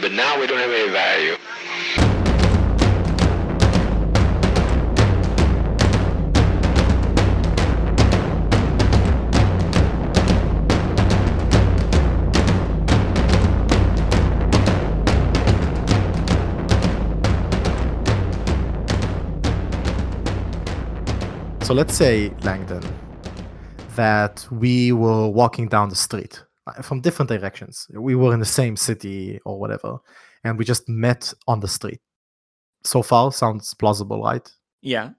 But now we don't have any value. So let's say, Langdon, that we were walking down the street Uh, from different directions. We were in the same city or whatever, and we just met on the street. So far, sounds plausible, right? Yeah.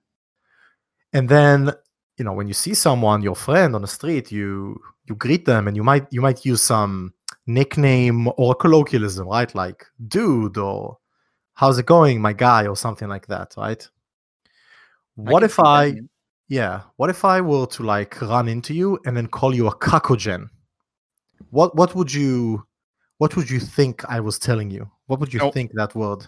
And then, you know, when you see someone, your friend on the street, you you greet them, and you might you might use some nickname or colloquialism, right? Like "dude" or "how's it going, my guy," or something like that, right? What can if I yeah. What if I were to like run into you and then call you a cacogen? What what would you what would you think I was telling you? What would you Oh. think that word?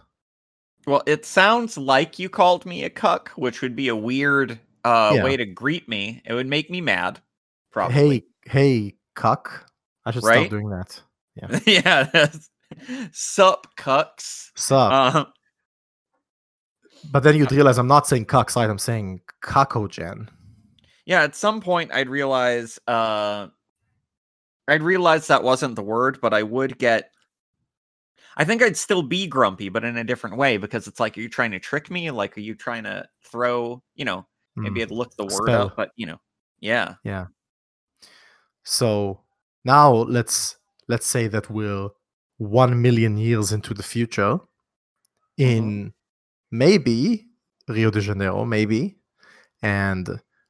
Well, it sounds like you called me a cuck, which would be a weird uh, Yeah. way to greet me. It would make me mad, probably. Hey, hey, cuck. I should Right? stop doing that. Yeah. yeah. Sup, cucks. Sup. Uh, but then you'd realize I'm not saying cucks. I'm saying cacogen. yeah. At some point, I'd realize. Uh, I'd realize that wasn't the word, but I would get. I think I'd still be grumpy, but in a different way because it's like, are you trying to trick me? Like, are you trying to throw? You know, maybe Hmm, I'd look the word spell. up, but you know, yeah. Yeah. So now let's let's say that we're one million years into the future in maybe Rio de Janeiro, maybe, and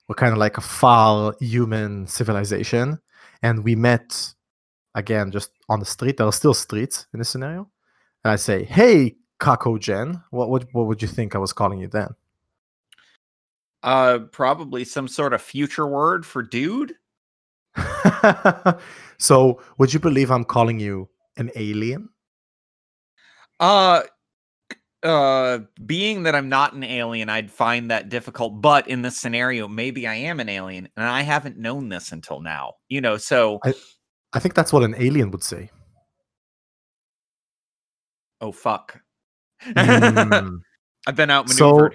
we're kind of like a far human civilization, and we met again just on the street. There are still streets in this scenario, and I say, "Hey, cacogen, what would what would you think I was calling you then?" Uh, probably some sort of future word for dude. so, would you believe I'm calling you an alien? Uh, uh, being that I'm not an alien, I'd find that difficult. But in this scenario, maybe I am an alien, and I haven't known this until now. You know, so I think that's what an alien would say. oh fuck, Mm, I've been So-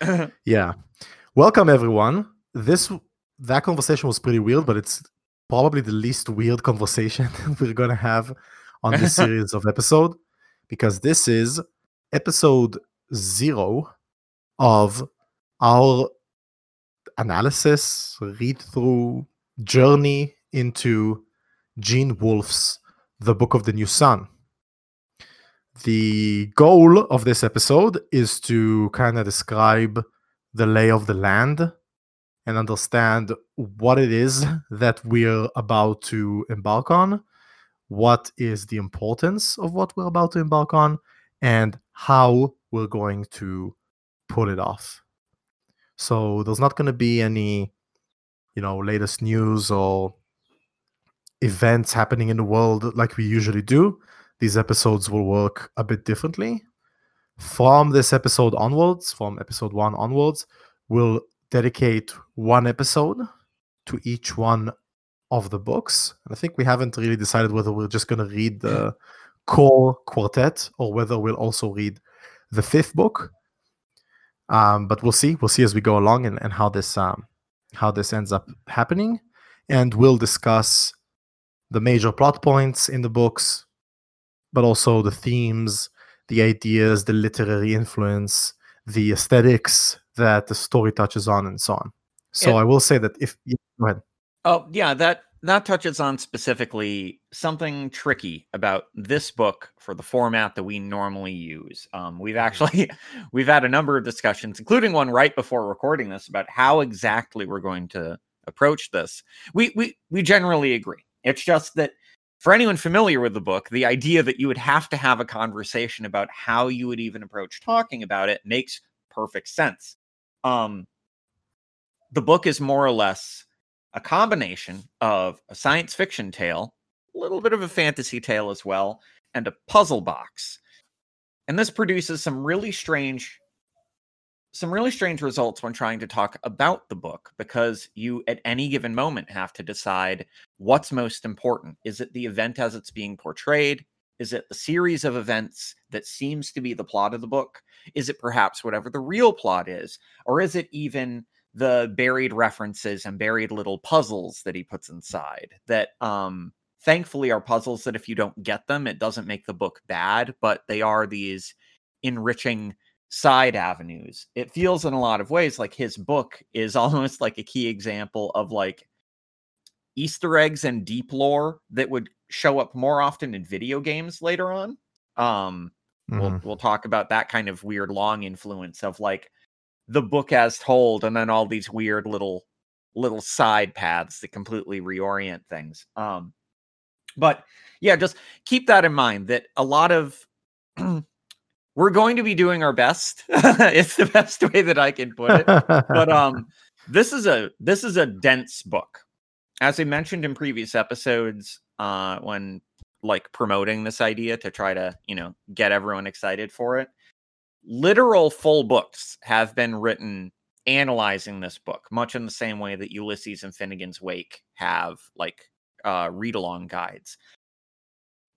outmaneuvered. yeah. Welcome everyone. This that conversation was pretty weird, but it's probably the least weird conversation we're gonna have on this series of episode because this is episode zero of our analysis, read through, journey into Gene Wolfe's The Book of the New Sun. The goal of this episode is to kind of describe the lay of the land and understand what it is that we're about to embark on, what is the importance of what we're about to embark on, and how we're going to pull it off. So there's not going to be any, you know, latest news or events happening in the world like we usually do. These episodes will work a bit differently. From this episode onwards, from episode one onwards, we'll dedicate one episode to each one of the books. And I think we haven't really decided whether we're just going to read the core quartet or whether we'll also read the fifth book. Um, but we'll see. We'll see as we go along and, and how this um, how this ends up happening. And we'll discuss the major plot points in the books, but also the themes, the ideas, the literary influence, the aesthetics that the story touches on, and so on. So Yeah. I will say that if yeah, go ahead. Oh, yeah, that that touches on specifically something tricky about this book for the format that we normally use. Um, we've actually we've had a number of discussions, including one right before recording this, about how exactly we're going to approach this. We we we generally agree. It's just that for anyone familiar with the book, the idea that you would have to have a conversation about how you would even approach talking about it makes perfect sense. Um, the book is more or less a combination of a science fiction tale, a little bit of a fantasy tale as well, and a puzzle box. And this produces some really strange some really strange results when trying to talk about the book because you at any given moment have to decide what's most important. Is it the event as it's being portrayed? Is it the series of events that seems to be the plot of the book? Is it perhaps whatever the real plot is? Or is it even the buried references and buried little puzzles that he puts inside that um thankfully are puzzles that if you don't get them it doesn't make the book bad but they are these enriching side avenues it feels in a lot of ways like his book is almost like a key example of like easter eggs and deep lore that would show up more often in video games later on um we'll Mhm. we'll talk about that kind of weird long influence of like the book as told and then all these weird little little side paths that completely reorient things um but yeah just keep that in mind that a lot of we're going to be doing our best it's the best way that i can put it but um this is a this is a dense book. As i mentioned in previous episodes uh when like promoting this idea to try to you know get everyone excited for it literal full books have been written analyzing this book much in the same way that ulysses and finnegan's wake have like uh read along guides.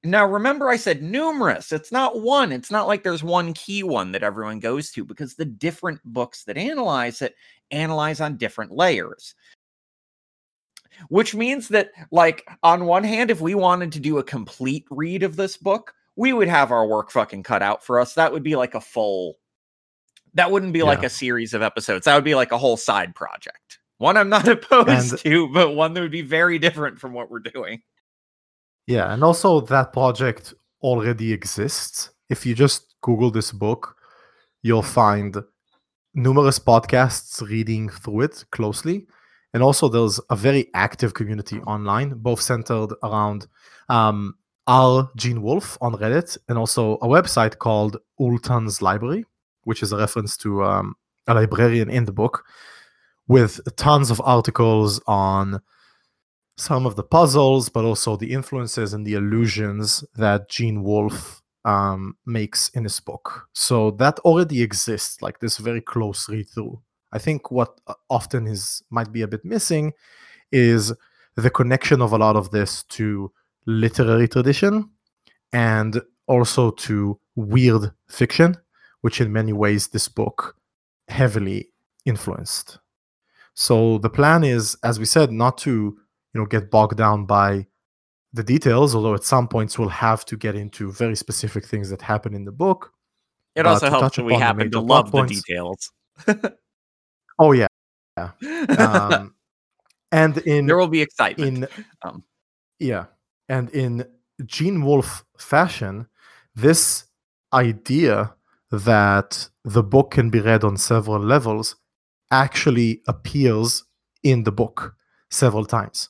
Now remember i said numerous it's not one it's not like there's one key one that everyone goes to because the different books that analyze it analyze on different layers. Which means that like on one hand if we wanted to do a complete read of this book we would have our work fucking cut out for us. That would be like a full that wouldn't be like a series of episodes. That would be like a whole side project. One i'm not opposed And- to but one that would be very different from what we're doing. Yeah, and also that project already exists. If you just Google this book, you'll find numerous podcasts reading through it closely. And also, there's a very active community online, both centered around um, R. Gene Wolfe on Reddit, and also a website called Ultan's Library, which is a reference to um, a librarian in the book, with tons of articles on some of the puzzles, but also the influences and the illusions that Gene Wolfe um, makes in his book. So that already exists, like this very close read through. I think what uh, often is might be a bit missing is the connection of a lot of this to literary tradition and also to weird fiction, which in many ways this book heavily influenced. So the plan is, as we said, not to you know get bogged down by the details although at some points we'll have to get into very specific things that happen in the book it also to helps that we happen to love the details oh yeah um, and in there will be excitement in Um. yeah and in gene wolfe fashion this idea that the book can be read on several levels actually appears in the book several times.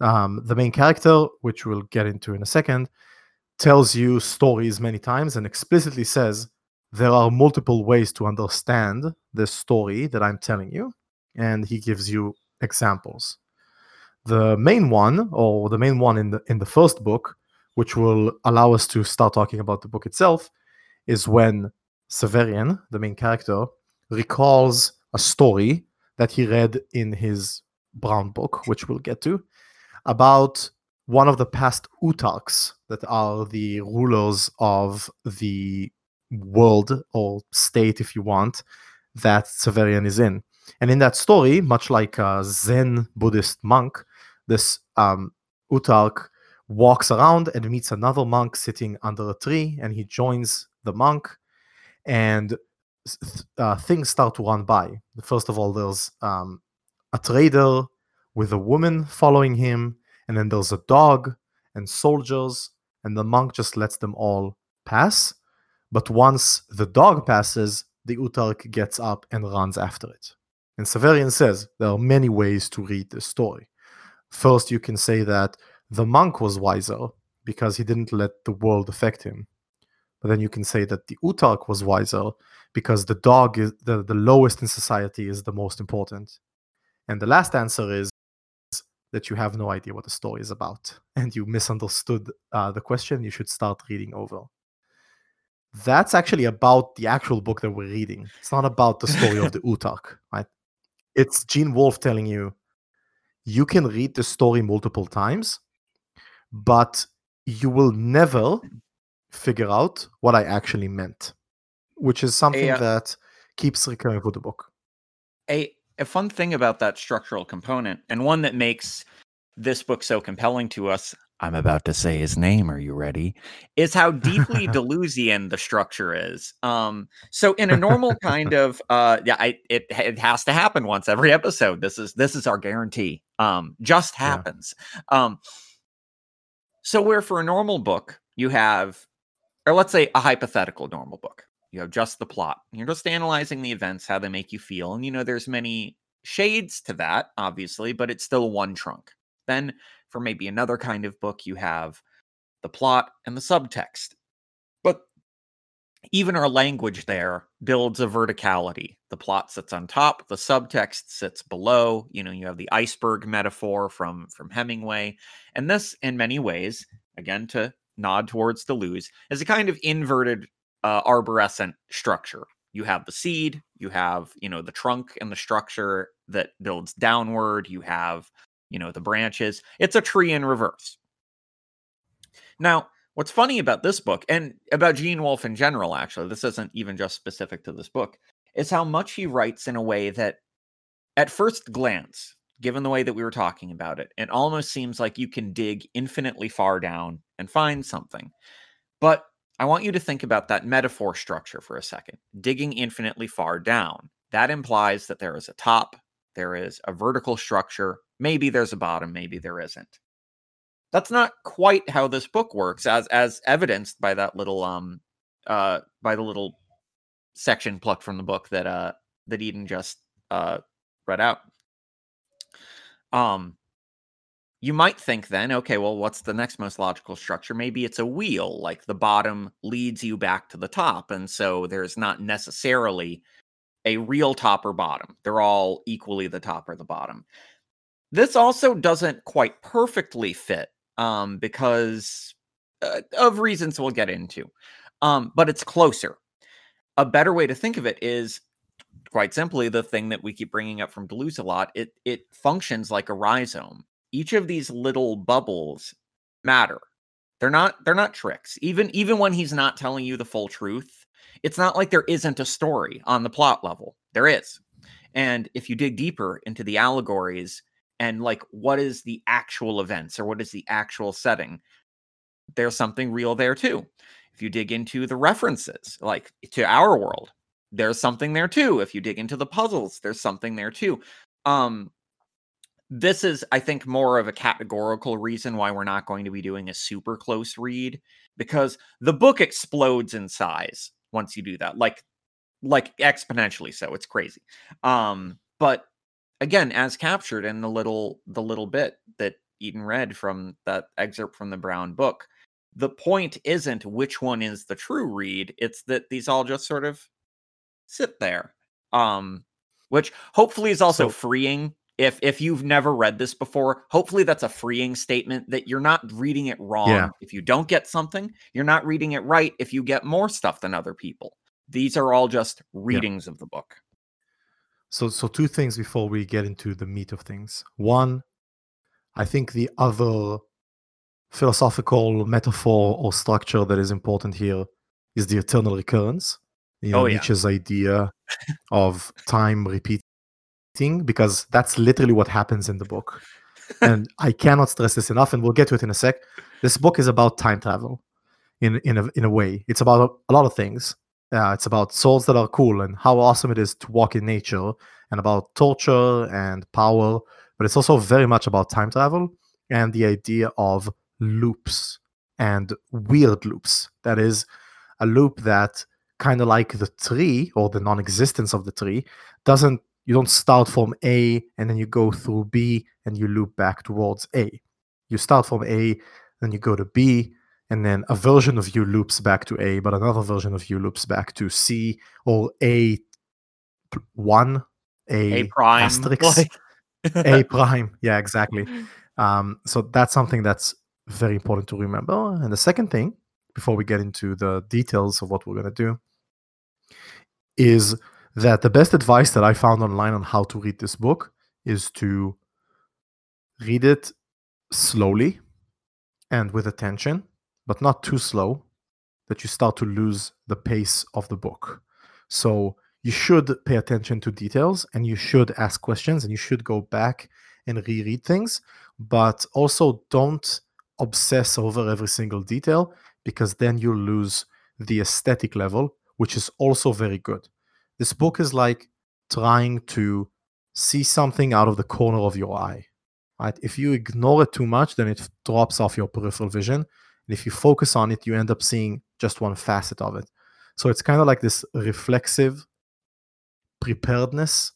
Um, the main character which we'll get into in a second tells you stories many times and explicitly says there are multiple ways to understand this story that i'm telling you and he gives you examples the main one or the main one in the in the first book which will allow us to start talking about the book itself is when severian the main character recalls a story that he read in his brown book which we'll get to about one of the past autarchs that are the rulers of the world or state if you want that severian is in. And in that story much like a zen buddhist monk this um, Autarch walks around and meets another monk sitting under a tree, and he joins the monk, and uh, things start to run by. First of all, there's um, a trader with a woman following him, and then there's a dog and soldiers, and the monk just lets them all pass. But once the dog passes, the Autarch gets up and runs after it. And Severian says there are many ways to read this story first you can say that the monk was wiser because he didn't let the world affect him. But then you can say that the autarch was wiser because the dog is the, the lowest in society is the most important. And the last answer is that you have no idea what the story is about. And you misunderstood uh, the question. You should start reading over. That's actually about the actual book that we're reading. It's not about the story of the autarch right? It's gene wolfe telling you you can read the story multiple times, but you will never figure out what I actually meant, which is something uh, that keeps recurring through the book. A a fun thing about that structural component, and one that makes this book so compelling to us. I'm about to say his name. Are you ready? Is how deeply Deleuzian the structure is. Um, so in a normal kind of uh, yeah, I, it it has to happen once every episode. This is this is our guarantee. Um, just happens. Yeah. Um, so where for a normal book you have, or let's say a hypothetical normal book, you have just the plot. You're just analyzing the events, how they make you feel, and you know there's many shades to that, obviously, but it's still one trunk. Then for maybe another kind of book, you have the plot and the subtext. But even our language there builds a verticality. The plot sits on top, the subtext sits below. You know, you have the iceberg metaphor from from Hemingway, and this, in many ways, again to nod towards Deleuze, is a kind of inverted uh, arborescent structure. You have the seed, you have you know the trunk and the structure that builds downward. You have you know, the branches. It's a tree in reverse. Now, what's funny about this book and about Gene Wolfe in general, actually, this isn't even just specific to this book, is how much he writes in a way that, at first glance, given the way that we were talking about it, it almost seems like you can dig infinitely far down and find something. But I want you to think about that metaphor structure for a second. Digging infinitely far down. That implies that there is a top, there is a vertical structure, Maybe there's a bottom, maybe there isn't. That's not quite how this book works, as as evidenced by that little um uh by the little section plucked from the book that uh that Eden just uh read out. Um you might think then, okay, well, what's the next most logical structure? Maybe it's a wheel, like the bottom leads you back to the top. And so there's not necessarily a real top or bottom. They're all equally the top or the bottom. This also doesn't quite perfectly fit um, because uh, of reasons we'll get into, um, but it's closer. A better way to think of it is quite simply the thing that we keep bringing up from Deleuze a lot. It it functions like a rhizome. Each of these little bubbles matter. They're not they're not tricks. Even even when he's not telling you the full truth, it's not like there isn't a story on the plot level. There is. And if you dig deeper into the allegories, and like what is the actual events or what is the actual setting there's something real there too. If you dig into the references like to our world there's something there too. If you dig into the puzzles there's something there too. Um this is i think more of a categorical reason why we're not going to be doing a super close read because the book explodes in size once you do that like like exponentially so. It's crazy. Um but again as captured in the little the little bit that Eden read from that excerpt from the Brown book. The point isn't which one is the true read, it's that these all just sort of sit there. Um which hopefully is also so, freeing if if you've never read this before, hopefully that's a freeing statement that you're not reading it wrong. Yeah. If you don't get something, you're not reading it right if you get more stuff than other people. These are all just readings yeah. of the book. So, so two things before we get into the meat of things. One, I think the other philosophical metaphor or structure that is important here is the eternal recurrence. You know, oh, yeah. Nietzsche's idea of time repeating, because that's literally what happens in the book. and I cannot stress this enough, and we'll get to it in a sec. This book is about time travel in in a in a way. It's about a, a lot of things. Uh, it's about souls that are cool and how awesome it is to walk in nature and about torture and power. But it's also very much about time travel and the idea of loops and weird loops. That is, a loop that kind of like the tree or the non-existence of the tree doesn't you don't start from A and then you go through B and you loop back towards A. You start from A, then you go to B, and then a version of you loops back to A, but another version of you loops back to C or A one, A, a prime, asterisk, A prime. Yeah, exactly. Um, so that's something that's very important to remember. And the second thing, before we get into the details of what we're gonna do, is that the best advice that I found online on how to read this book is to read it slowly and with attention but not too slow. that you start to lose the pace of the book. So you should pay attention to details and you should ask questions and you should go back and reread things, but also don't obsess over every single detail because then you lose the aesthetic level, which is also very good. This book is like trying to see something out of the corner of your eye. Right? If you ignore it too much, then it drops off your peripheral vision. And if you focus on it, you end up seeing just one facet of it. So it's kind of like this reflexive preparedness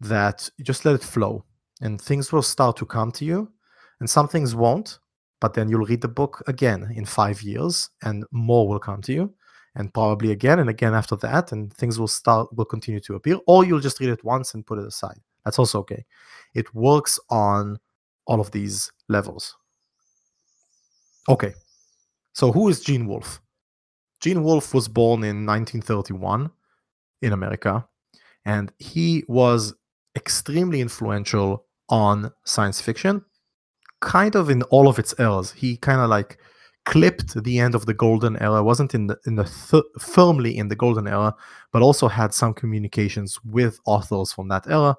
that you just let it flow and things will start to come to you and some things won't but then you'll read the book again in five years and more will come to you and probably again and again after that and things will start will continue to appear or you'll just read it once and put it aside. That's also okay. It works on all of these levels. Okay so who is gene wolfe? Gene wolfe was born in 1931 in america and he was extremely influential on science fiction kind of in all of its eras. He kind of like clipped the end of the golden era wasn't in the in the th- firmly in the golden era but also had some communications with authors from that era.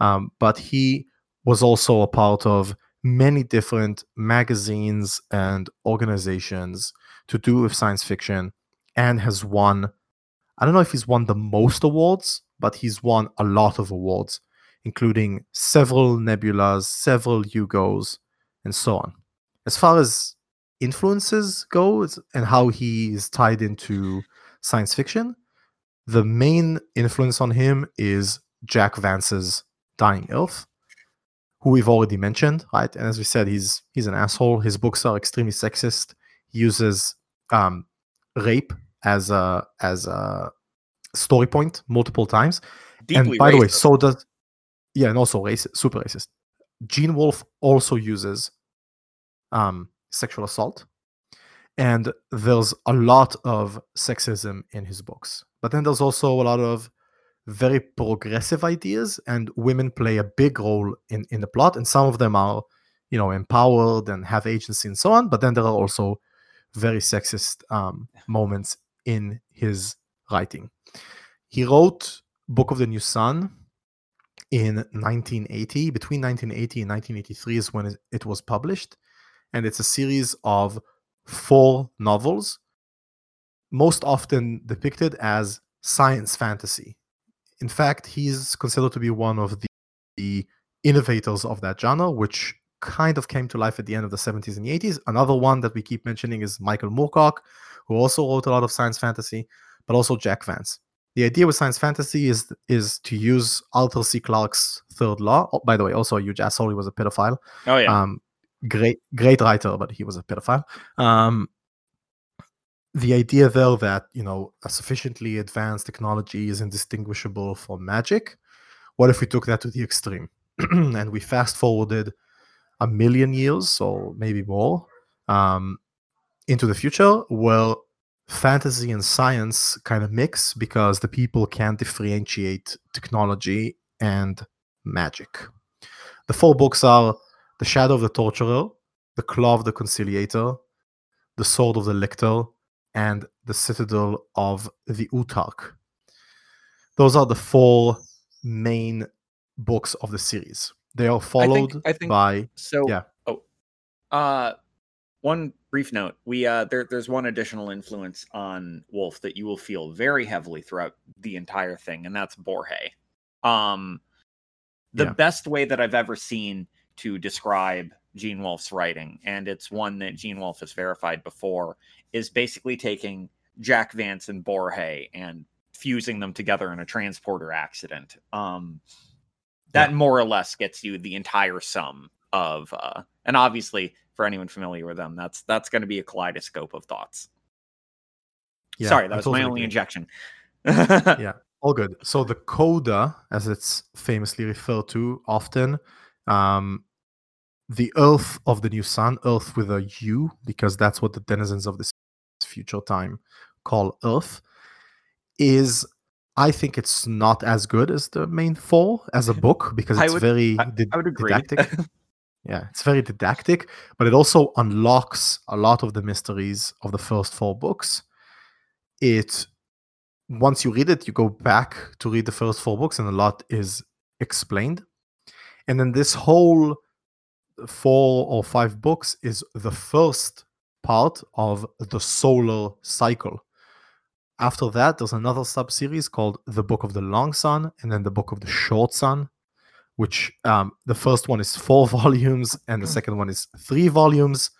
Um, but he was also a part of many different magazines and organizations to do with science fiction and has won i don't know if he's won the most awards but he's won a lot of awards including several nebulas several hugos and so on. As far as influences go and how he is tied into science fiction, the main influence on him is Jack Vance's Dying Earth, who we've already mentioned, right? And as we said, he's he's an asshole. His books are extremely sexist. He uses um, rape as a as a story point multiple times. Deeply and by racist. the way, so does yeah, and also racist, super racist. Gene Wolfe also uses um, sexual assault. And there's a lot of sexism in his books. But then there's also a lot of very progressive ideas, and women play a big role in, in the plot. And some of them are, you know, empowered and have agency and so on. But then there are also very sexist um, moments in his writing. He wrote Book of the New Sun in 1980. Between 1980 and 1983 is when it, it was published and it's a series of four novels, most often depicted as science fantasy. In fact, he's considered to be one of the, the innovators of that genre, which kind of came to life at the end of the 70s and the 80s. Another one that we keep mentioning is Michael Moorcock, who also wrote a lot of science fantasy, but also Jack Vance. The idea with science fantasy is is to use Arthur C. Clarke's third law. Oh, by the way, also a huge asshole. He was a pedophile. Oh yeah. Um, great great writer but he was a pedophile um the idea though that you know a sufficiently advanced technology is indistinguishable from magic what if we took that to the extreme? And we fast forwarded a million years or maybe more um, into the future? Well fantasy and science kind of mix because the people can't differentiate technology and magic. The four books are the Shadow of the Torturer, The Claw of the Conciliator, The Sword of the Lictor, and The Citadel of the Autarch. Those are the four main books of the series. They are followed I think by so. yeah. Oh, uh, one brief note. We uh, there, there's one additional influence on Wolfe that you will feel very heavily throughout the entire thing, and that's Borges. Um, the Yeah. best way that I've ever seen to describe Gene Wolfe's writing, and it's one that Gene Wolfe has verified before, is basically taking Jack Vance and Borges and fusing them together in a transporter accident. Um, that more or less gets you the entire sum of, uh, and obviously for anyone familiar with them, that's that's going to be a kaleidoscope of thoughts. yeah, Sorry, I that was totally my only agree. injection. yeah, all good. So the coda, as it's famously referred to often, um, the Earth of the new sun, Earth with a U, because that's what the denizens of this future time call Earth, is I think it's not as good as the main four as a book because it's would- very I, did- I would agree. didactic. Yeah, it's very didactic, but it also unlocks a lot of the mysteries of the first four books it once you read it, you go back to read the first four books, and a lot is explained. And then this whole four or five books is the first part of the solar cycle. After that, there's another sub series called The Book of the Long Sun and then The Book of the Short Sun, which um, the first one is four volumes and the second one is three volumes.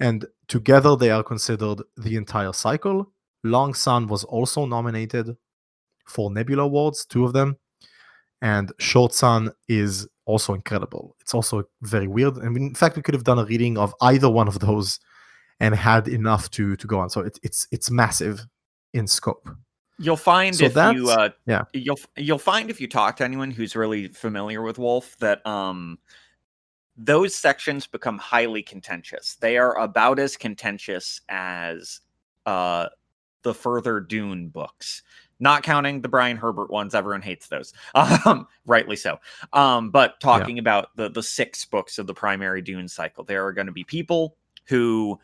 And together they are considered the entire cycle. Long Sun was also nominated for Nebula Awards, two of them. And Short Sun is also incredible. It's also very weird. And in fact, we could have done a reading of either one of those and had enough to to go on. So it, it's it's massive in scope. You'll find So if you uh, yeah. you'll you'll find if you talk to anyone who's really familiar with Wolfe that um those sections become highly contentious. They are about as contentious as uh the further Dune books. Not counting the Brian Herbert ones, everyone hates those. Um, rightly so. Um, but talking about the the six books of the primary Dune cycle, there are going to be people who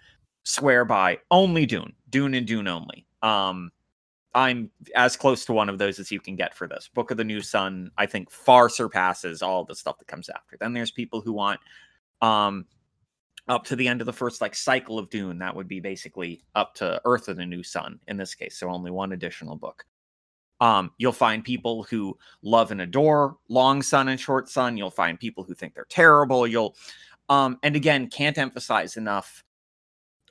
swear by only Dune, Dune and Dune only. Um, I'm as close to one of those as you can get for this. Book of the New Sun, I think, far surpasses all the stuff that comes after. Then there's people who want um up to the end of the first like cycle of Dune. That would be basically up to Earth of the New Sun in this case. So only one additional book. Um, you'll find people who love and adore Long Sun and Short Sun. You'll find people who think they're terrible. You'll um, and again, can't emphasize enough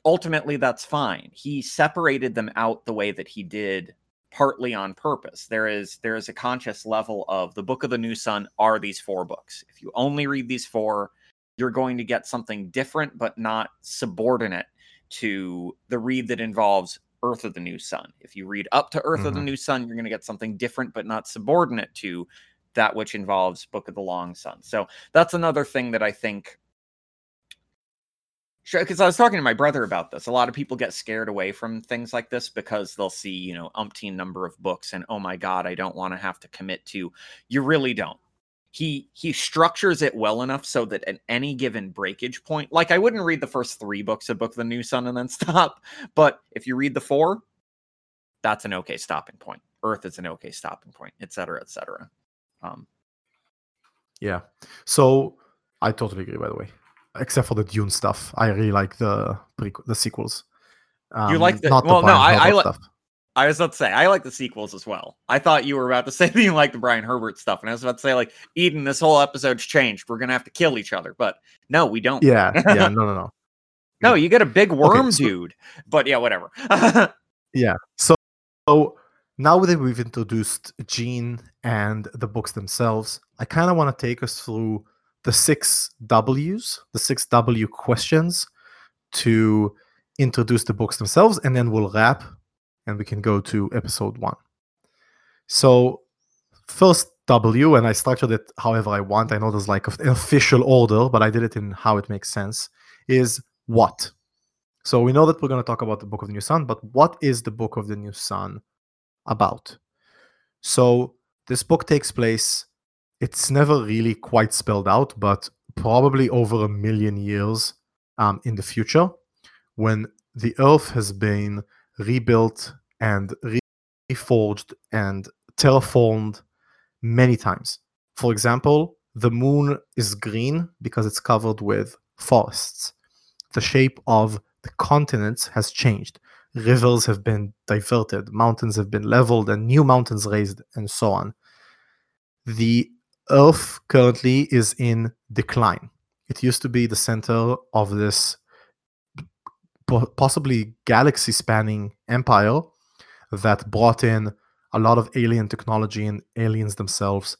ultimately that's fine he separated them out the way that he did partly on purpose there is there is a conscious level of the book of the new sun are these four books if you only read these four you're going to get something different but not subordinate to the read that involves earth of the new sun if you read up to earth of the Mhm. new sun you're going to get something different but not subordinate to that which involves book of the long sun so that's another thing that i think because I was talking to my brother about this. A lot of people get scared away from things like this because they'll see, you know, umpteen number of books and oh my god, I don't want to have to commit to. You really don't. He he structures it well enough so that at any given breakage point, like I wouldn't read the first three books of Book of the New Sun and then stop, but if you read the four, that's an okay stopping point. Earth is an okay stopping point, et cetera, et cetera. Um, Yeah. So I totally agree. By the way, except for the Dune stuff, I really like the the sequels. Um, like the- well, no, I- I Herbert li- stuff. I was about to say I like the sequels as well. I thought you were about to say that you like the Brian Herbert stuff, and I was about to say like Eden, this whole episode's changed. We're gonna have to kill each other, but no, we don't. Yeah. Yeah. No. No. No. No, you get a big worm so- dude. But yeah, whatever. Yeah. So, so now that we've introduced Gene and the books themselves, I kind of want to take us through the six W's, the six W questions to introduce the books themselves, and then we'll wrap and we can go to episode one. So, first W, and I structured it however I want. I know there's like an official order, but I did it in how it makes sense, is what? So we know that we're going to talk about the Book of the New Sun, but what is the Book of the New Sun about? So this book takes place, it's never really quite spelled out, but probably over a million years um, in the future when the earth has been rebuilt and re- reforged and terraformed many times. For example, the moon is green because it's covered with forests. The shape of the continents has changed. Rivers have been diverted, mountains have been leveled, and new mountains raised, and so on. The Earth currently is in decline. It used to be the center of this po- possibly galaxy spanning empire that brought in a lot of alien technology and aliens themselves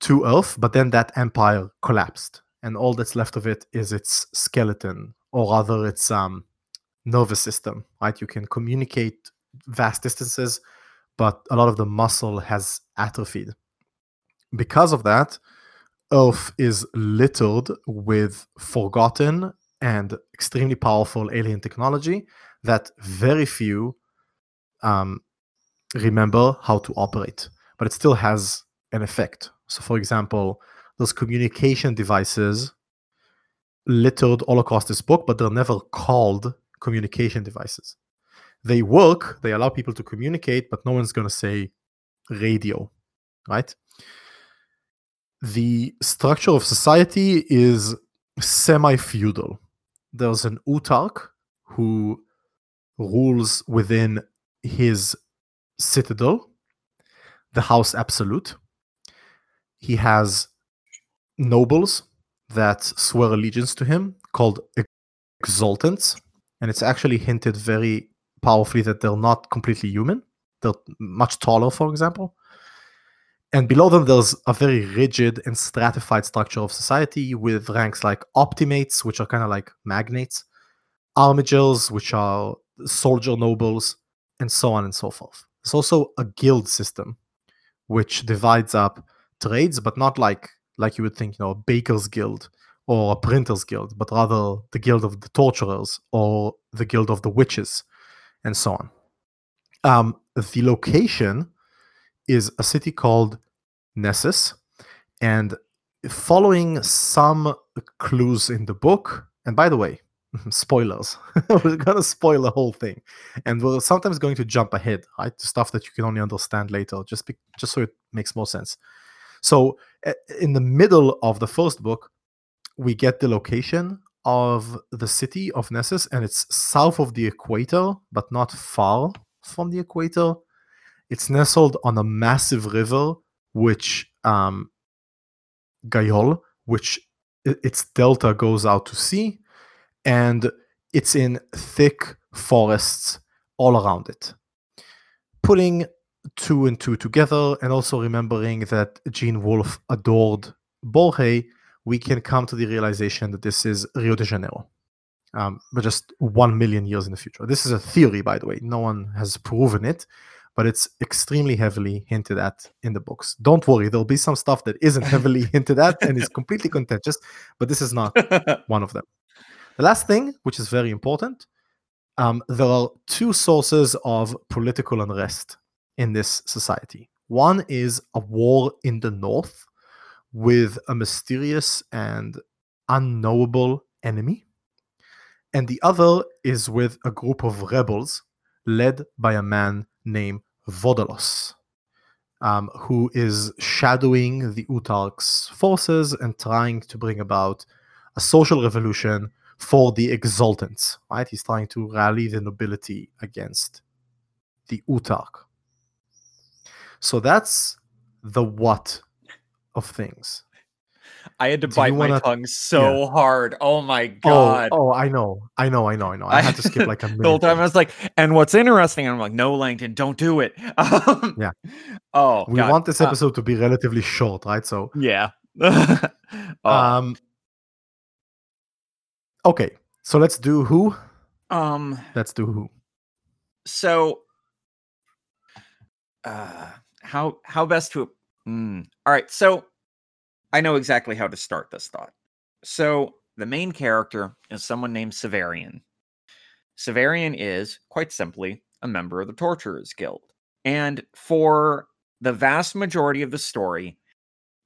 to Earth, but then that empire collapsed, and all that's left of it is its skeleton, or rather, its um, nervous system. Right, you can communicate vast distances, but a lot of the muscle has atrophied. Because of that, Earth is littered with forgotten and extremely powerful alien technology that very few um, remember how to operate, but it still has an effect. So, for example, those communication devices littered all across this book, but they're never called communication devices. they work, they allow people to communicate, but no one's going to say radio, right? The structure of society is semi feudal. There's an Autarch who rules within his citadel, the House Absolute. He has nobles that swear allegiance to him called exultants. And it's actually hinted very powerfully that they're not completely human. They're much taller, for example. And below them, there's a very rigid and stratified structure of society with ranks like optimates, which are kind of like magnates, armigers, which are soldier nobles, and so on and so forth. There's also a guild system, which divides up trades, but not like like you would think, you know, a baker's guild or a printer's guild, but rather the guild of the torturers or the guild of the witches, and so on. Um, the location is a city called Nessus, and following some clues in the book, and by the way, spoilers. we're gonna spoil the whole thing, and we're sometimes going to jump ahead, right, to stuff that you can only understand later, just be, just so it makes more sense. So, in the middle of the first book, we get the location of the city of Nessus, and it's south of the equator, but not far from the equator. It's nestled on a massive river, which um, Gyoll, which its delta goes out to sea, and it's in thick forests all around it. Putting two and two together, and also remembering that Gene Wolfe adored Borges, we can come to the realization that this is Rio de Janeiro, um, but just one million years in the future. This is a theory, by the way. No one has proven it, but it's extremely heavily hinted at in the books. Don't worry, there'll be some stuff that isn't heavily hinted at and is completely contentious, but this is not one of them. The last thing, which is very important, um, there are two sources of political unrest in this society. One is a war in the north with a mysterious and unknowable enemy. And the other is with a group of rebels led by a man named Vodalus, um, who is shadowing the Autarch's forces and trying to bring about a social revolution for the exultants, Right? He's trying to rally the nobility against the Autarch. So that's the what of things. I had to Do bite my wanna- tongue so hard. Oh my god. Oh, oh, I know, I know, I know, I know. I had to skip like a minute. the whole time I was like, and what's interesting, and I'm like, no, Langton, don't do it. Um, Yeah. Oh, we God. want this Uh, episode to be relatively short, right? So, yeah. oh, um, okay, so let's do who. um. Let's do who. So, uh, how how best to? Mm, all right. So, I know exactly how to start this thought. So, the main character is someone named Severian. Severian is quite simply a member of the Torturers Guild, and for the vast majority of the story,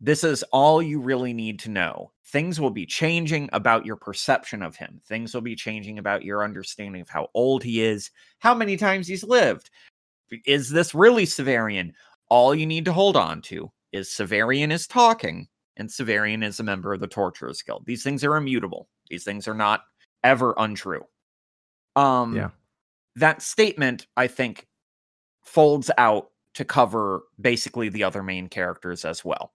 this is all you really need to know. Things will be changing about your perception of him. Things will be changing about your understanding of how old he is, how many times he's lived. Is this really Severian? All you need to hold on to is Severian is talking, and Severian is a member of the Torturers Guild. These things are immutable. These things are not ever untrue. Um, Yeah. that statement, I think, folds out to cover basically the other main characters as well.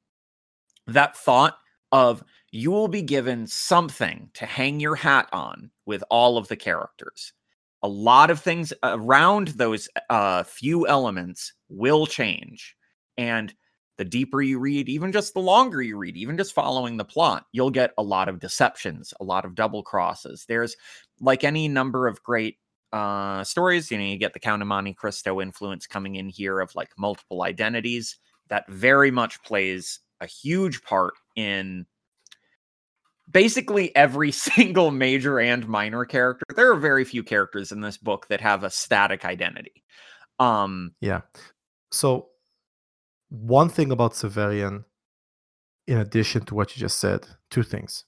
That thought of you will be given something to hang your hat on with all of the characters. A lot of things around those uh, few elements will change. And the deeper you read, even just the longer you read, even just following the plot, you'll get a lot of deceptions, a lot of double crosses. There's like any number of great uh, stories, you know, you get the Count of Monte Cristo influence coming in here of like multiple identities. That very much plays a huge part in basically every single major and minor character. There are very few characters in this book that have a static identity. Um, Yeah. So, one thing about Severian, in addition to what you just said, two things.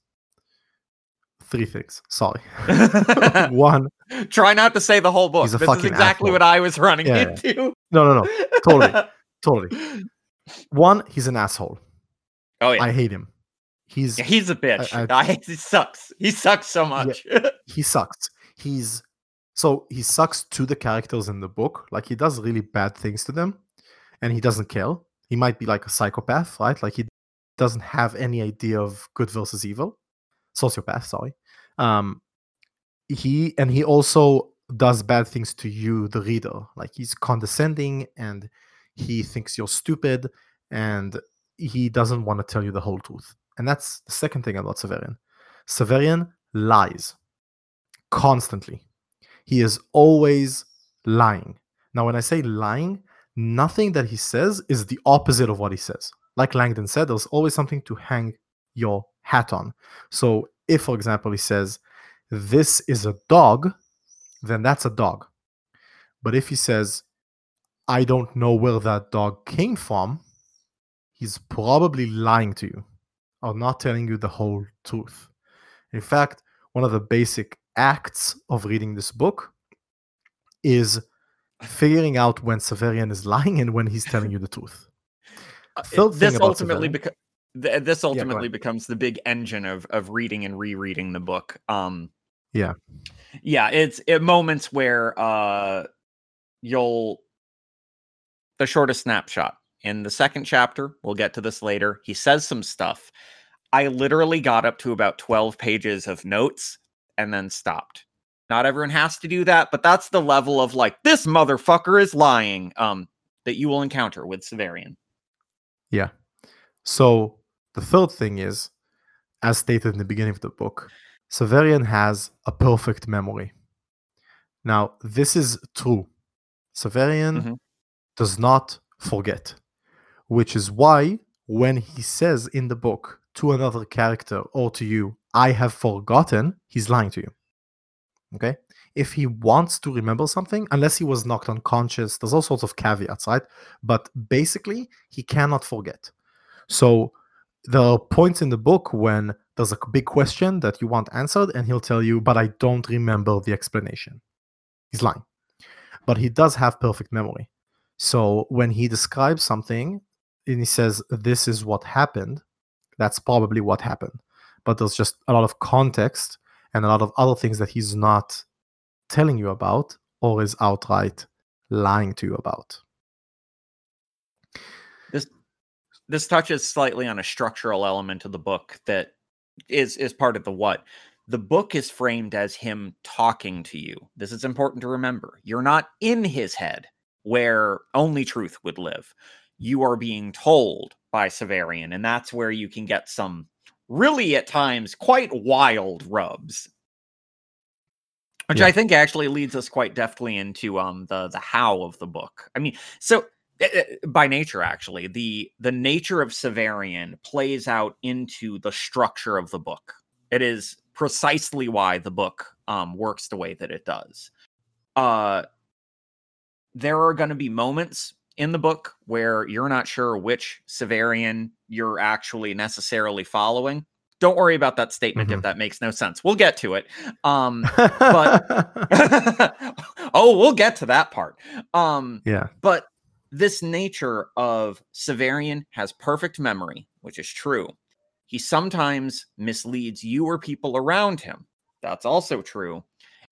three things. Sorry. One, Try not to say the whole book. He's a This is fucking exactly asshole. what I was running Yeah, yeah. into. no, no, no, totally, totally. One, he's an asshole. Oh yeah. I hate him. He's Yeah, he's a bitch. I- I, he sucks. He sucks so much. he sucks. He's so he sucks to the characters in the book. Like he does really bad things to them, and he doesn't care. He might be like a psychopath, right? Like he doesn't have any idea of good versus evil. Sociopath, sorry. Um, he and he also does bad things to you, the reader. Like he's condescending and he thinks you're stupid, and he doesn't want to tell you the whole truth. And that's the second thing about Severian. Severian lies constantly. He is always lying. Now, when I say lying, nothing that he says is the opposite of what he says. Like Langdon said, there's always something to hang your hat on. So, if, for example, he says, This is a dog, then that's a dog. But if he says, I don't know where that dog came from, he's probably lying to you or not telling you the whole truth. In fact, one of the basic acts of reading this book is figuring out when Severian is lying and when he's telling you the truth. Uh, Third this ultimately beca- th- this ultimately becomes the big engine of of reading and rereading the book. Um Yeah. Yeah, it's at moments where uh you'll the shortest snapshot. In the second chapter, we'll get to this later. He says some stuff. I literally got up to about 12 pages of notes and then stopped. Not everyone has to do that, but that's the level of like this motherfucker is lying um that you will encounter with Severian. Yeah. So the third thing is, as stated in the beginning of the book, Severian has a perfect memory. Now, this is true. Severian Mhm. does not forget, which is why when he says in the book to another character or to you, I have forgotten, he's lying to you. Okay? If he wants to remember something, unless he was knocked unconscious, there's all sorts of caveats, right? But basically, he cannot forget. So there are points in the book when there's a big question that you want answered, and he'll tell you, but I don't remember the explanation. He's lying. But he does have perfect memory. So when he describes something and he says, This is what happened, that's probably what happened. But there's just a lot of context and a lot of other things that he's not telling you about or is outright lying to you about. this this touches slightly on a structural element of the book that is is part of the what. The book is framed as him talking to you. This is important to remember. You're not in his head where only truth would live. You are being told by severian and that's where you can get some really at times quite wild rubs. Which Yeah. i think actually leads us quite deftly into um the the how of the book. I mean so eh, eh, by nature actually the the nature of severian plays out into the structure of the book. It is precisely why the book um works the way that it does. Uh there are going to be moments in the book where you're not sure which severian you're actually necessarily following don't worry about that statement if Mhm. that makes no sense we'll get to it um but oh we'll get to that part um yeah, but this nature of Severian has perfect memory, which is true. He sometimes misleads you or people around him. That's also true.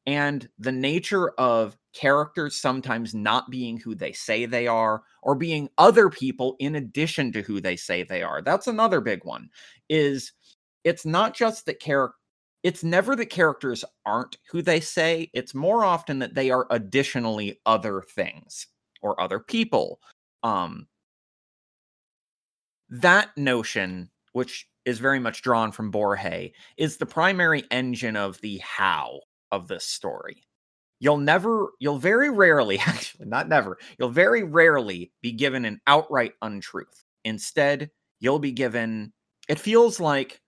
And the nature of characters sometimes not being who they say they are or being other people in addition to who they say they are. That's another big one. Is it's not just that character it's never that characters aren't who they say, it's more often that they are additionally other things or other people. Um, that notion, which is very much drawn from Borges, is the primary engine of the how of this story. You'll never, you'll very rarely, actually, not never, you'll very rarely be given an outright untruth. Instead, you'll be given, it feels like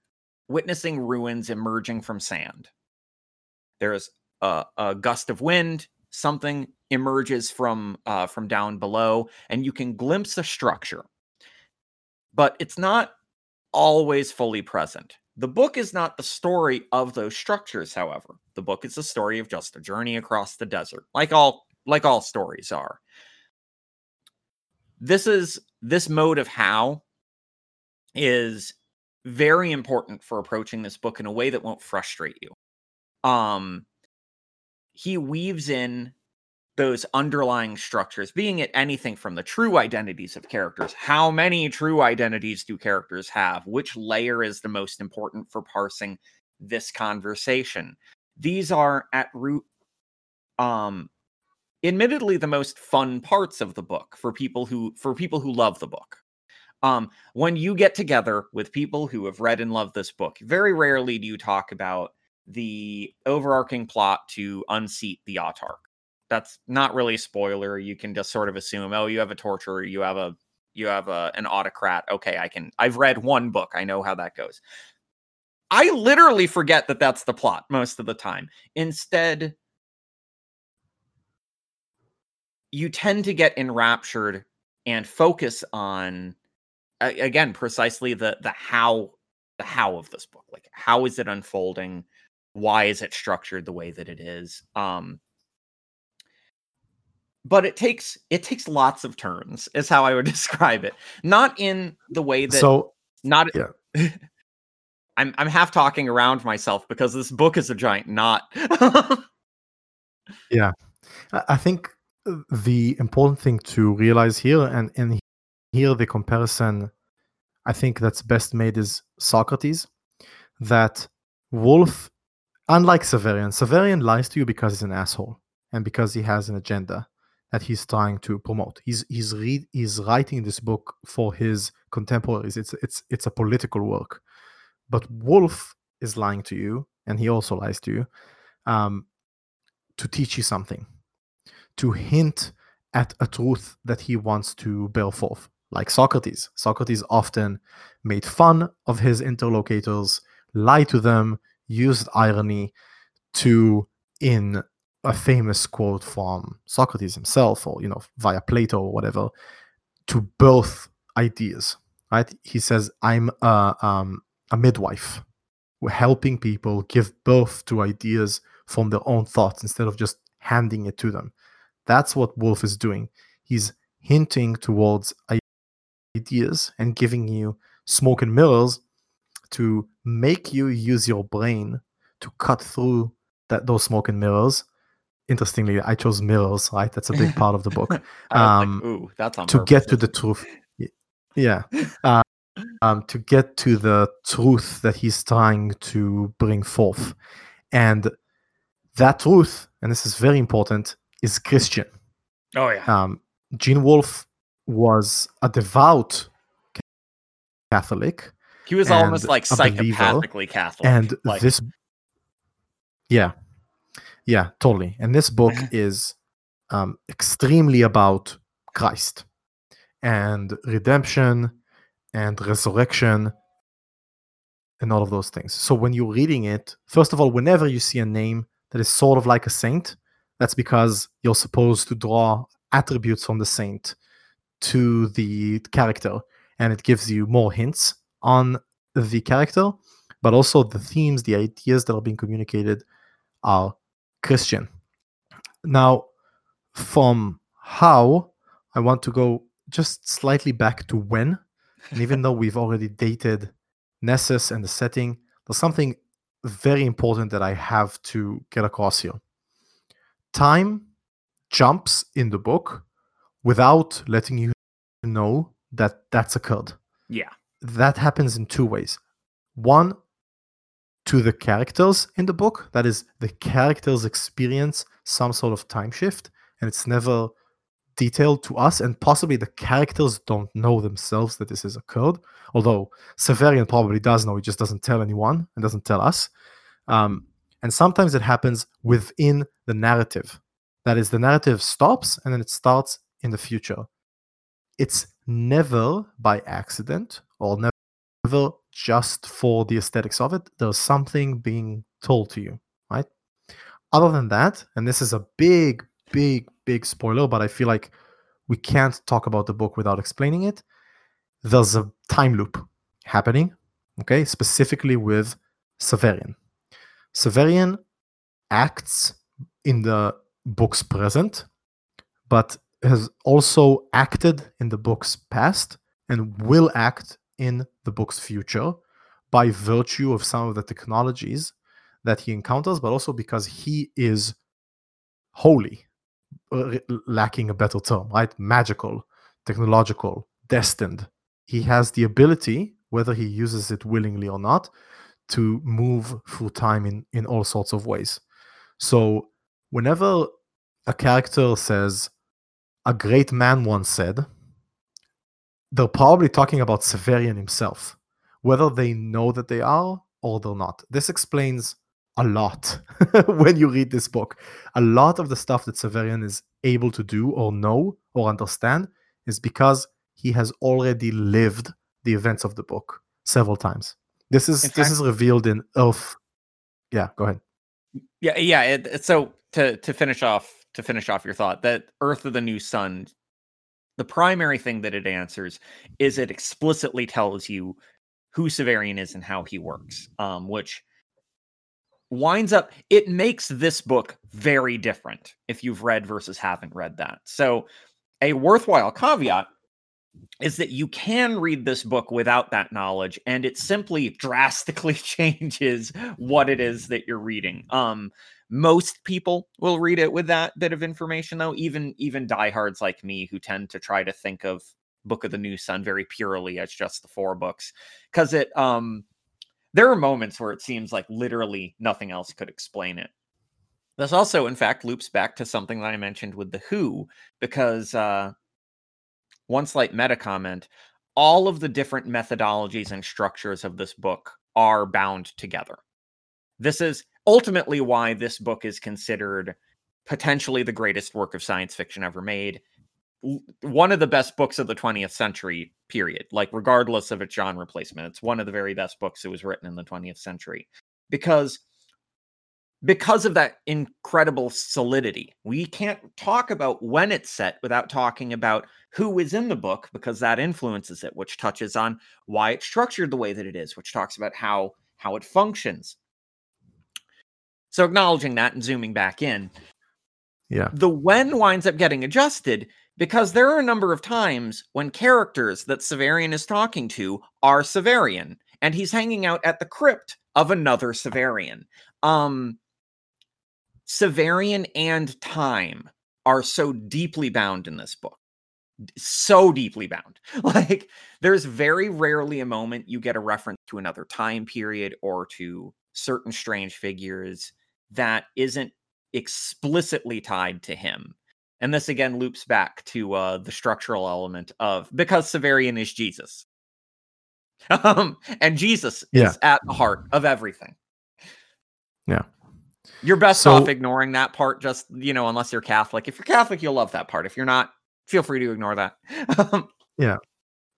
witnessing ruins emerging from sand. There's a, a gust of wind, something emerges from uh, from down below, and you can glimpse a structure. But it's not always fully present. The book is not the story of those structures, however. The book is the story of just a journey across the desert, like all like all stories are. This is this mode of how is very important for approaching this book in a way that won't frustrate you. Um he weaves in those underlying structures, being it anything from the true identities of characters. How many true identities do characters have? Which layer is the most important for parsing this conversation? These are at root um admittedly the most fun parts of the book for people who for people who love the book. Um when you get together with people who have read and loved this book, very rarely do you talk about the overarching plot to unseat the autarch that's not really a spoiler. You can just sort of assume, oh, you have a torturer, you have a you have a an autocrat. Okay, I can. I've read one book. I know how that goes. I literally forget that that's the plot most of the time. Instead, you tend to get enraptured and focus on again precisely the the how the how of this book. Like how is it unfolding? Why is it structured the way that it is? Um but it takes it takes lots of turns is how i would describe it. Not in the way that so not yeah. i'm i'm half talking around myself because this book is a giant knot. Yeah. I- think the important thing to realize here and and here the comparison i think that's best made is socrates that Wolfe unlike severian severian lies to you because he's an asshole and because he has an agenda that he's trying to promote. He's he's read he's writing this book for his contemporaries. It's it's it's a political work. But Wolfe is lying to you, and he also lies to you, um, to teach you something, to hint at a truth that he wants to bear forth. Like Socrates. Socrates often made fun of his interlocutors, lied to them, used irony to in a famous quote from Socrates himself, or you know, via Plato or whatever, to birth ideas. Right? He says, "I'm a, um, a midwife, We're helping people give birth to ideas from their own thoughts instead of just handing it to them." That's what Wolfe is doing. He's hinting towards ideas and giving you smoke and mirrors to make you use your brain to cut through that those smoke and mirrors interestingly, I chose mirrors, right? That's a big part of the book. um, like, Ooh, that's to get to the truth. Yeah. Uh, um, to get to the truth that he's trying to bring forth. And that truth, and this is very important, is Christian. Oh, yeah. Um, Gene Wolfe was a devout Catholic. He was almost like psychopathically Catholic. And like... this, yeah, yeah, totally. And this book is um, extremely about Christ and redemption and resurrection and all of those things. So when you're reading it, first of all, whenever you see a name that is sort of like a saint, that's because you're supposed to draw attributes from the saint to the character and it gives you more hints on the character, but also the themes, the ideas that are being communicated are Christian. Now, from how, I want to go just slightly back to when. And even though we've already dated Nessus and the setting, there's something very important that I have to get across here. Time jumps in the book without letting you know that that's occurred. Yeah. That happens in two ways. One, to the characters in the book. That is, the characters experience some sort of time shift, and it's never detailed to us. And possibly the characters don't know themselves that this has occurred. Although Severian probably does know, he just doesn't tell anyone and doesn't tell us. Um, and sometimes it happens within the narrative. That is, the narrative stops and then it starts in the future. It's never by accident or never just for the aesthetics of it. There's something being told to you, right? Other than that, and this is a big, big, big spoiler, but I feel like we can't talk about the book without explaining it. There's a time loop happening Okay, specifically with Severian. Severian acts in the book's present, but has also acted in the book's past and will act in the book's future by virtue of some of the technologies that he encounters, but also because he is holy, uh, lacking a better term, right? Magical, technological, destined. He has the ability, whether he uses it willingly or not, to move through time in, in all sorts of ways. So, whenever a character says, a great man once said, they're probably talking about Severian himself, whether they know that they are or they're not. This explains a lot when you read this book. A lot of the stuff that Severian is able to do or know or understand is because he has already lived the events of the book several times. This is this is revealed in Earth. Yeah, go ahead. Yeah, yeah. It, so to to finish off to finish off your thought that Earth of the New Sun, the primary thing that it answers is it explicitly tells you who Severian is and how he works, um, which winds up it makes this book very different if you've read versus haven't read that. So a worthwhile caveat is that you can read this book without that knowledge and it simply drastically changes what it is that you're reading. Um most people will read it with that bit of information though, even even diehards like me who tend to try to think of Book of the New Sun very purely as just the four books cuz it um there are moments where it seems like literally nothing else could explain it. This also, in fact, loops back to something that I mentioned with the Who, because uh, one slight meta comment all of the different methodologies and structures of this book are bound together. This is ultimately why this book is considered potentially the greatest work of science fiction ever made. One of the best books of the 20th century, period. Like, regardless of its genre placement, it's one of the very best books that was written in the 20th century. Because because of that incredible solidity. We can't talk about when it's set without talking about who is in the book because that influences it, which touches on why it's structured the way that it is, which talks about how how it functions. So acknowledging that and zooming back in. Yeah. The when winds up getting adjusted because there are a number of times when characters that Severian is talking to are Severian and he's hanging out at the crypt of another Severian. Um Severian and time are so deeply bound in this book. So deeply bound. Like, there's very rarely a moment you get a reference to another time period or to certain strange figures that isn't explicitly tied to him. And this again loops back to uh, the structural element of because Severian is Jesus. Um, and Jesus yeah. is at the heart of everything. Yeah. You're best So- off ignoring that part, just you know, unless you're Catholic. If you're Catholic, you'll love that part. If you're not, feel free to ignore that. Um, yeah.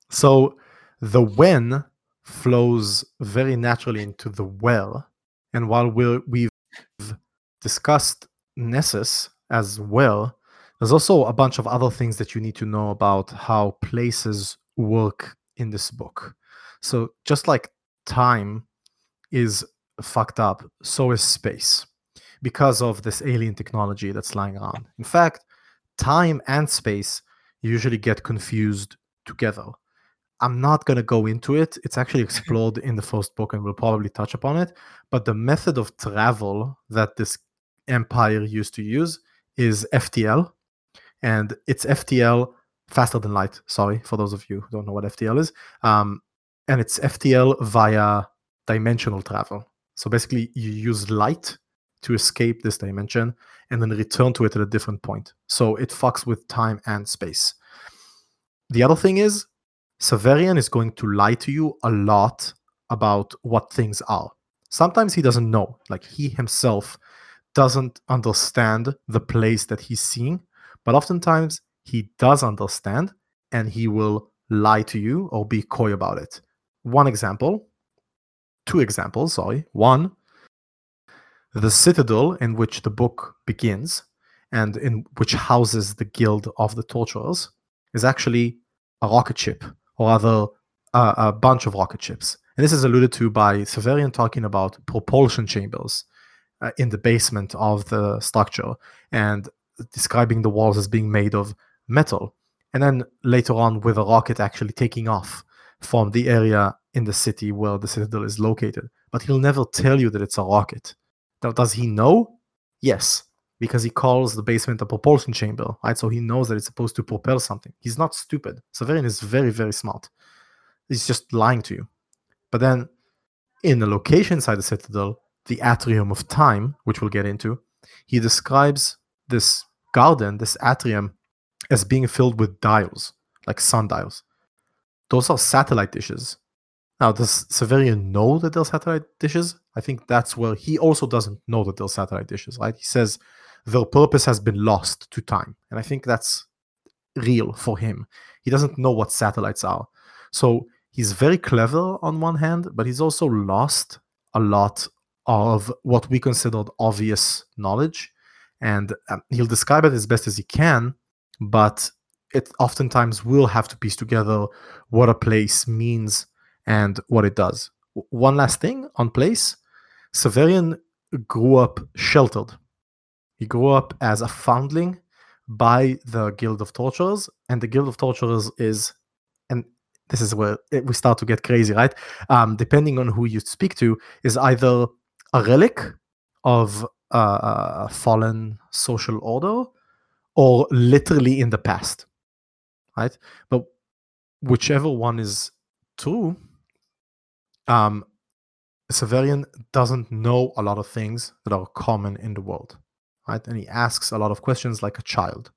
So the when flows very naturally into the well. And while we're, we've discussed Nessus as well, there's also a bunch of other things that you need to know about how places work in this book. So just like time is fucked up, so is space because of this alien technology that's lying around. In fact, time and space usually get confused together. I'm not going to go into it. It's actually explored in the first book and we'll probably touch upon it. But the method of travel that this empire used to use is FTL. And it's FTL faster than light. Sorry for those of you who don't know what FTL is. Um, and it's FTL via dimensional travel. So basically, you use light to escape this dimension and then return to it at a different point. So it fucks with time and space. The other thing is, Severian is going to lie to you a lot about what things are. Sometimes he doesn't know, like he himself doesn't understand the place that he's seeing, but oftentimes he does understand and he will lie to you or be coy about it. One example, two examples, sorry. One, the citadel in which the book begins and in which houses the guild of the torturers is actually a rocket ship or rather a bunch of rocket ships And this is alluded to by Severian talking about propulsion chambers uh, in the basement of the structure and describing the walls as being made of metal. And then later on, with a rocket actually taking off from the area in the city where the citadel is located. But he'll never tell you that it's a rocket. Now, does he know? Yes, because he calls the basement a propulsion chamber, right? So he knows that it's supposed to propel something. He's not stupid. Severian is very, very smart. He's just lying to you. But then in the location inside the citadel, the atrium of time, which we'll get into, he describes this garden, this atrium, as being filled with dials, like sundials. Those are satellite dishes. Now, does Severian know that they're satellite dishes? I think that's where he also doesn't know that they're satellite dishes, right? He says their purpose has been lost to time. And I think that's real for him. He doesn't know what satellites are. So he's very clever on one hand, but he's also lost a lot of what we considered obvious knowledge. And um, he'll describe it as best as he can, but it oftentimes will have to piece together what a place means and what it does. One last thing on place Severian grew up sheltered. He grew up as a foundling by the Guild of Torturers, and the Guild of Torturers is, and this is where we start to get crazy, right? Um, depending on who you speak to, is either a relic of uh, a fallen social order or literally in the past, right? But whichever one is true, um, Severian doesn't know a lot of things that are common in the world right? And he asks a lot of questions like a child.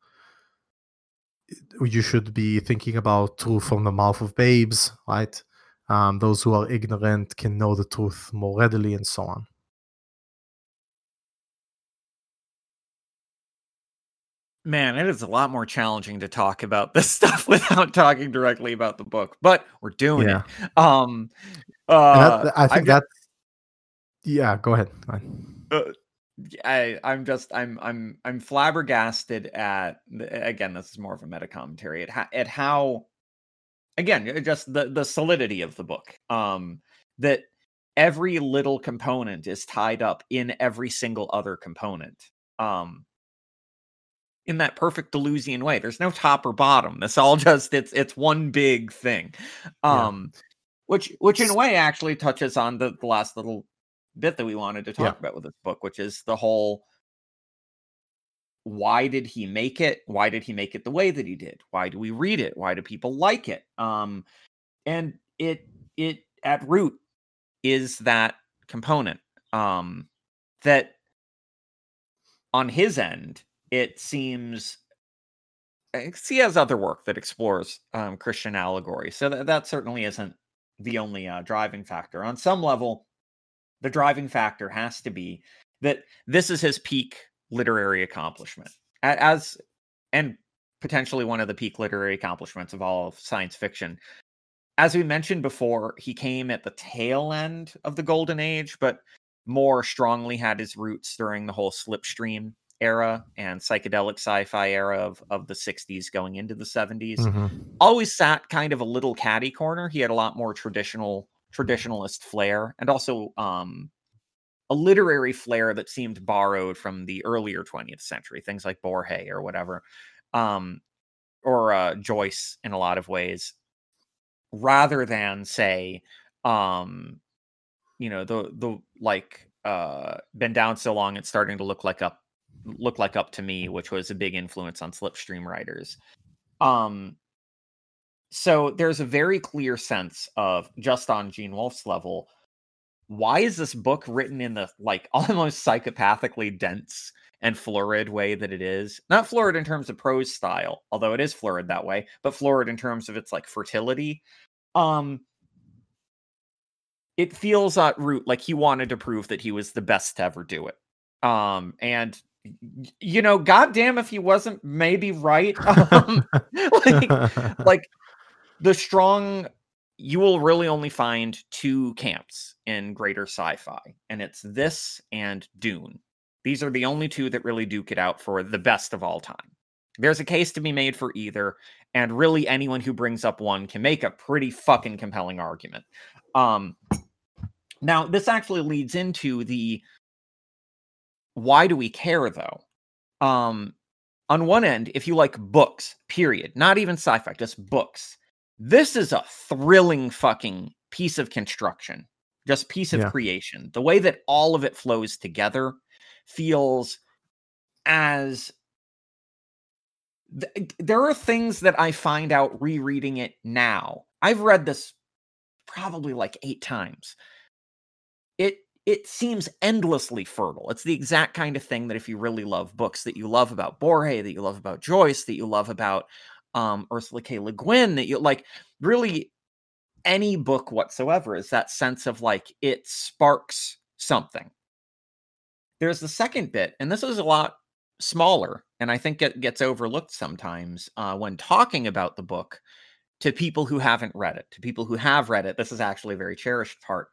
You should be thinking about truth from the mouth of babes, right? Um, those who are ignorant can know the truth more readily, and so on. Man, it is a lot more challenging to talk about this stuff without talking directly about the book, but we're doing yeah. it. Um, uh, that, I think that. Yeah, go ahead. Uh, I I'm just I'm I'm I'm flabbergasted at again this is more of a meta commentary at at how again just the the solidity of the book um that every little component is tied up in every single other component um in that perfect Deleuzian way there's no top or bottom this all just it's it's one big thing um yeah. which which in a way actually touches on the, the last little bit that we wanted to talk yeah. about with this book, which is the whole why did he make it? Why did he make it the way that he did? Why do we read it? Why do people like it? Um, and it it at root is that component um, that on his end it seems eh, he has other work that explores um, Christian allegory, so that, that certainly isn't the only uh, driving factor. On some level, the driving factor has to be that this is his peak literary accomplishment. As and potentially one of the peak literary accomplishments of all of science fiction. As we mentioned before he came at the tail end of the golden age but more strongly had his roots during the whole slipstream era and psychedelic sci-fi era of, of the 60s going into the 70s mm-hmm. always sat kind of a little caddy corner. He had a lot more traditional traditionalist flair and also um, a literary flair that seemed borrowed from the earlier 20th century, things like Borges or whatever, um, or uh, Joyce in a lot of ways, rather than say, um, you know, the the like uh, been down so long it's starting to look like up look like up to me, which was a big influence on slipstream writers. Um, so there's a very clear sense of just on Gene Wolfe's level, why is this book written in the like almost psychopathically dense and florid way that it is? Not florid in terms of prose style, although it is florid that way, but florid in terms of its like fertility. Um it feels at root like he wanted to prove that he was the best to ever do it. Um and you know, goddamn if he wasn't maybe right. Um, like, like the strong you will really only find two camps in greater sci-fi and it's this and dune these are the only two that really duke it out for the best of all time There's a case to be made for either, and really anyone who brings up one can make a pretty fucking compelling argument. Um, now, this actually leads into the why do we care though? Um, on one end, if you like books, period, not even sci fi, just books, this is a thrilling fucking piece of construction, just piece of Yeah. creation. The way that all of it flows together feels as th- there are things that I find out rereading it now. I've read this probably like eight times. It it seems endlessly fertile. It's the exact kind of thing that if you really love books that you love about Borges, that you love about Joyce, that you love about um, Ursula K. Le Guin, that you like really any book whatsoever is that sense of like it sparks something. There's the second bit, and this is a lot smaller, and I think it gets overlooked sometimes uh, when talking about the book to people who haven't read it. To people who have read it, this is actually a very cherished part.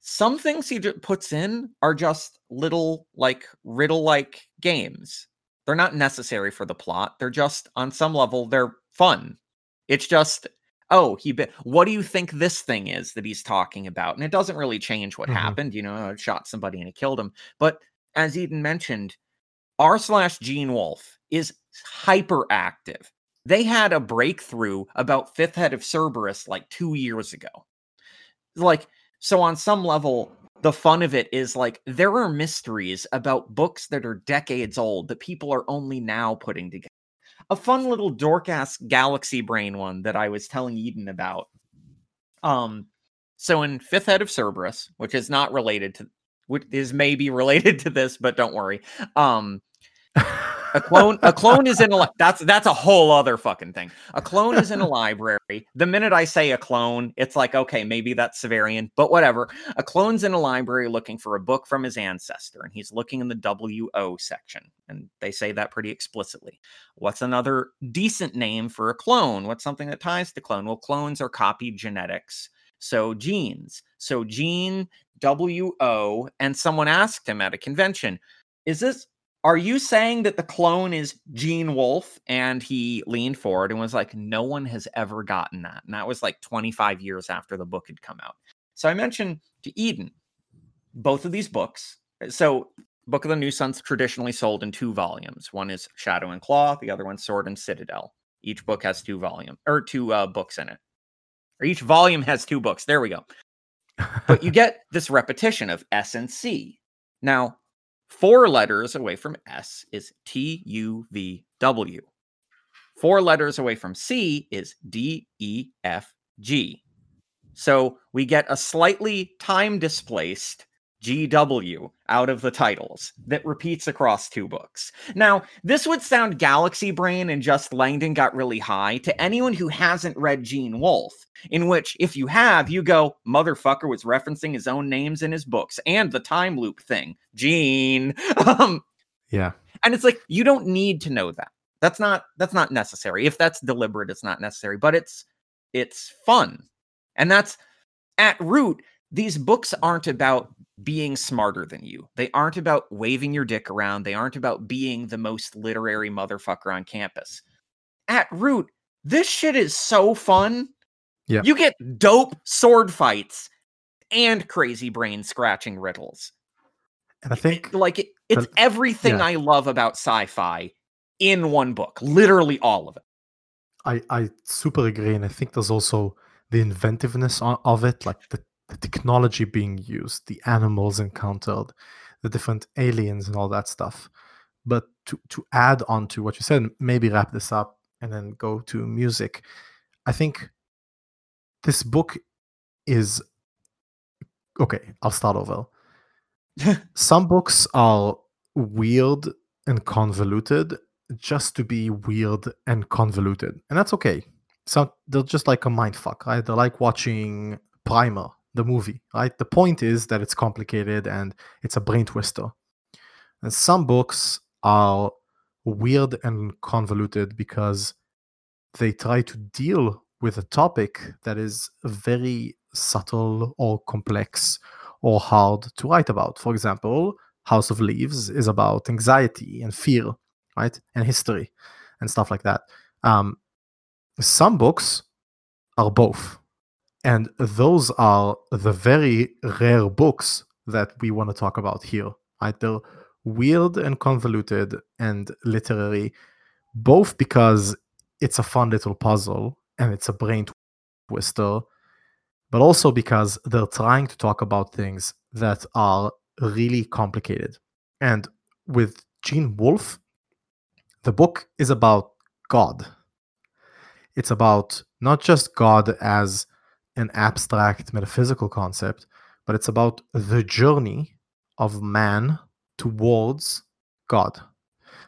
Some things he puts in are just little like riddle like games. They're not necessary for the plot. They're just on some level they're fun. It's just oh he be- what do you think this thing is that he's talking about and it doesn't really change what Mhm. happened you know it shot somebody and it killed him but as eden mentioned r slash gene Wolfe is hyperactive they had a breakthrough about fifth head of cerberus like two years ago like so on some level the fun of it is like there are mysteries about books that are decades old that people are only now putting together a fun little dork ass galaxy brain one that I was telling Eden about. Um, so in Fifth Head of Cerberus, which is not related to, which is maybe related to this, but don't worry. Um, a clone, a clone is in a. li- That's that's a whole other fucking thing. A clone is in a library. The minute I say a clone, it's like okay, maybe that's Severian, but whatever. A clone's in a library looking for a book from his ancestor, and he's looking in the WO section, and they say that pretty explicitly. What's another decent name for a clone? What's something that ties to clone? Well, clones are copied genetics. So genes. So gene WO. And someone asked him at a convention, is this, are you saying that the clone is Gene Wolfe? And he leaned forward and was like, no one has ever gotten that. And that was like 25 years after the book had come out. So I mentioned to Eden, both of these books. So Book of the New Sun's traditionally sold in two volumes. One is Shadow and Claw, the other one's Sword and Citadel. Each book has two volume or two uh, books in it. Or each volume has two books. There we go. But you get this repetition of S and C. Now, four letters away from S is T U V W. Four letters away from C is D E F G. So we get a slightly time displaced GW out of the titles that repeats across two books. Now, this would sound galaxy brain and just Langdon got really high to anyone who hasn't read Gene Wolfe, in which, if you have, you go, motherfucker was referencing his own names in his books and the time loop thing. Gene. Um, yeah. and it's like you don't need to know that that's not that's not necessary if that's deliberate it's not necessary but it's it's fun and that's at root these books aren't about being smarter than you they aren't about waving your dick around they aren't about being the most literary motherfucker on campus at root this shit is so fun Yeah. you get dope sword fights and crazy brain scratching riddles And I think like it, it's the- everything yeah. I love about sci-fi in one book, literally all of it. I, I super agree. And I think there's also the inventiveness of it, like the, the technology being used, the animals encountered, the different aliens and all that stuff. But to, to add on to what you said, maybe wrap this up and then go to music. I think this book is okay. I'll start over. Some books are weird and convoluted just to be weird and convoluted, and that's okay. So they're just like a mind fuck, right? They're like watching Primer, the movie, right? The point is that it's complicated and it's a brain twister. And some books are weird and convoluted because they try to deal with a topic that is very subtle or complex or hard to write about. For example, House of Leaves is about anxiety and fear, right? And history. and stuff like that. Um, some books are both, and those are the very rare books that we want to talk about here. Right? They're weird and convoluted and literary, both because it's a fun little puzzle and it's a brain twister, but also because they're trying to talk about things that are really complicated. And with Gene Wolfe, the book is about God. It's about not just God as an abstract metaphysical concept, but it's about the journey of man towards God,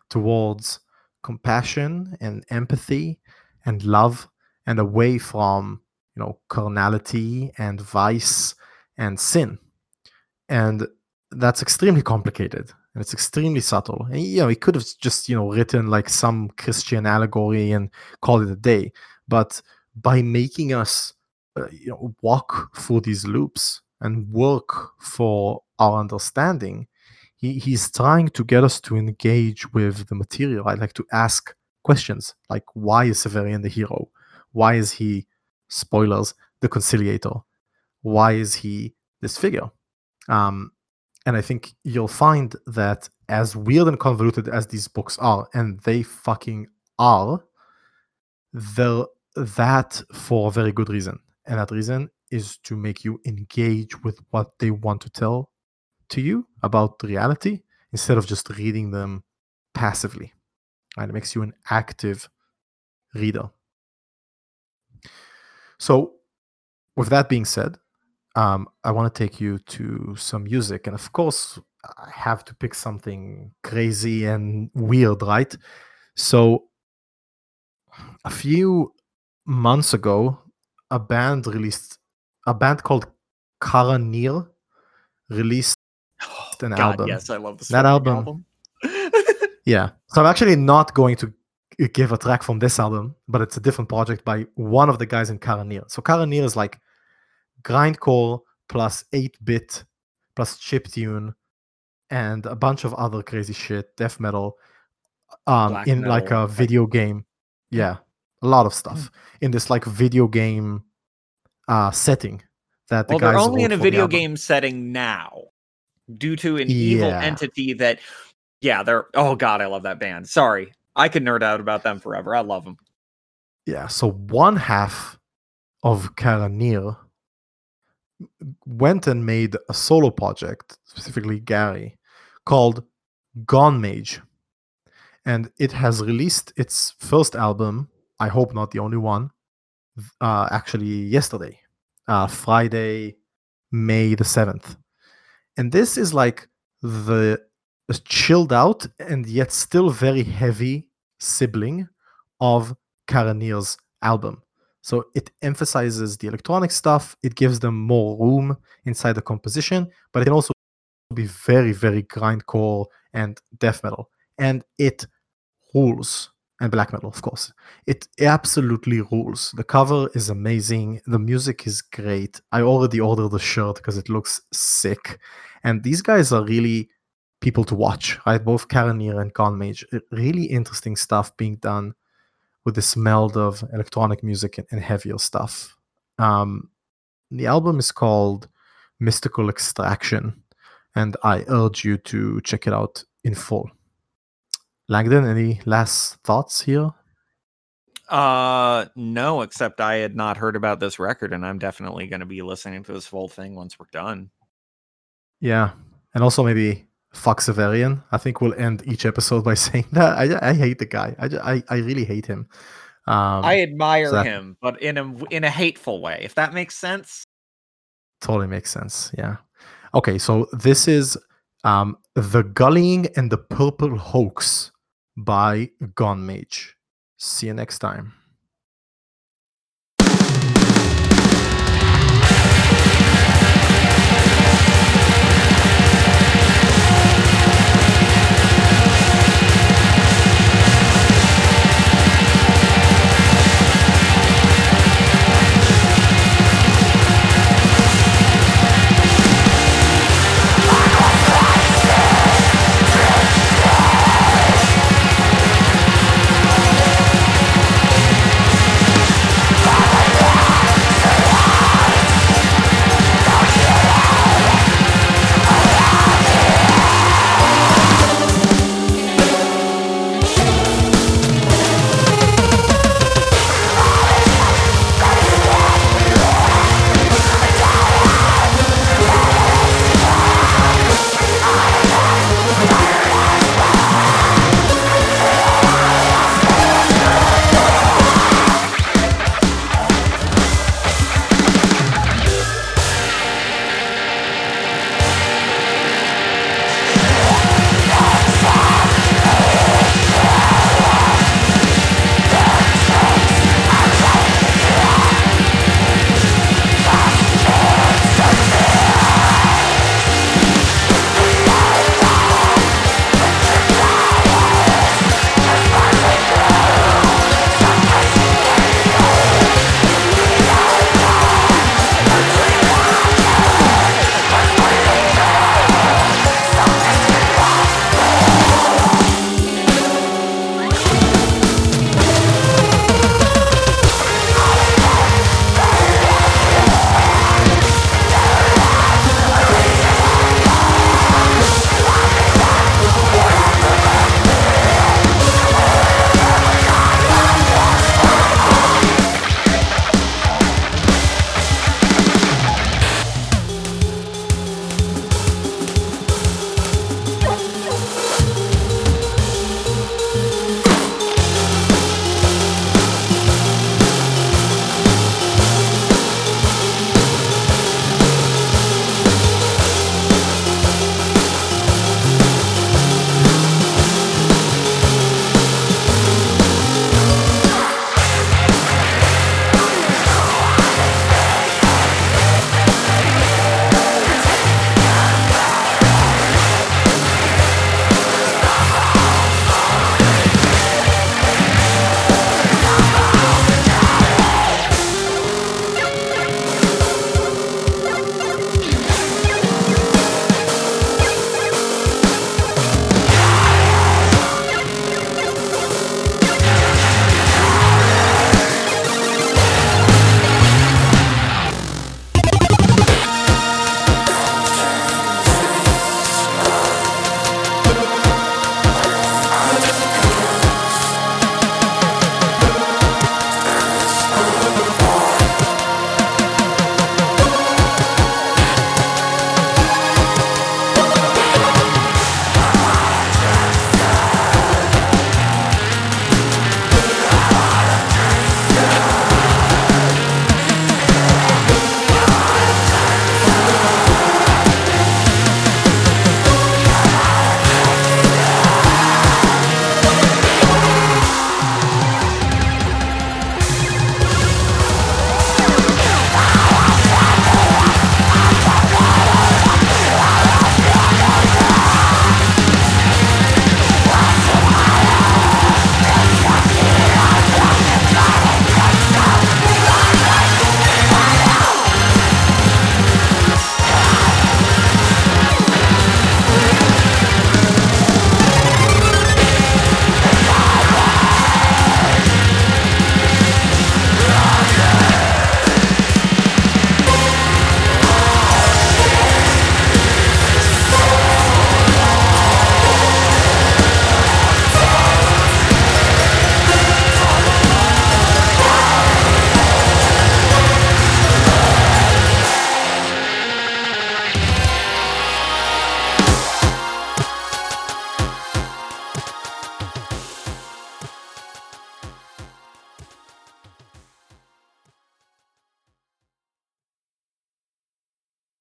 towards compassion and empathy and love and away from you know carnality and vice and sin. And that's extremely complicated and it's extremely subtle. And you know he could have just you know written like some christian allegory and called it a day but by making us you know walk through these loops and work for our understanding he, he's trying to get us to engage with the material. I like to ask questions like why is severian the hero? Why is he spoilers the conciliator? Why is he this figure? Um, and i think you'll find that as weird and convoluted as these books are and they fucking are they're that for a very good reason and that reason is to make you engage with what they want to tell to you about reality instead of just reading them passively right it makes you an active reader so, with that being said, um, I want to take you to some music. And of course, I have to pick something crazy and weird, right? So, a few months ago, a band released a band called Karanir released an God, album. Yes, I love this That fucking album- Yeah. So I'm actually not going to give a track from this album, but it's a different project by one of the guys in Karanir. So Karanir is like grindcore plus 8-bit plus chiptune and a bunch of other crazy shit, death metal, um, Black in like a video game. Yeah, a lot of stuff in this like video game uh setting that the well, they're only in a video game setting now due to an evil entity that yeah they're oh god i love that band. Sorry. I could nerd out about them forever. I love them Yeah, so one half of Karanir went and made a solo project, specifically Gary, called Gone Mage. And it has released its first album, I hope not the only one, uh, actually yesterday, uh, Friday, May the 7th. And this is like the chilled out and yet still very heavy sibling of Karanir's album. So it emphasizes the electronic stuff, it gives them more room inside the composition, but it can also be very, very grindcore and death metal. And it rules. And black metal, of course. It absolutely rules. The cover is amazing. The music is great. I already ordered the shirt because it looks sick. And these guys are really people to watch, right? Both Karanir and Gone Mage. Really interesting stuff being done with this meld of electronic music and, and heavier stuff. Um, the album is called Mystical Extraction, and I urge you to check it out in full. Langdon, any last thoughts here? uh no except i had not heard about this record and i'm definitely going to be listening to this whole thing once we're done Yeah, and also maybe fuck Severian. I think we'll end each episode by saying that. I, I hate the guy. I, I, I really hate him. Um, i admire that- him but in a in a hateful way if that makes sense totally makes sense. Yeah. Okay, so this is um, The Gullying and the Purple Hoax by Gone Mage. See you next time.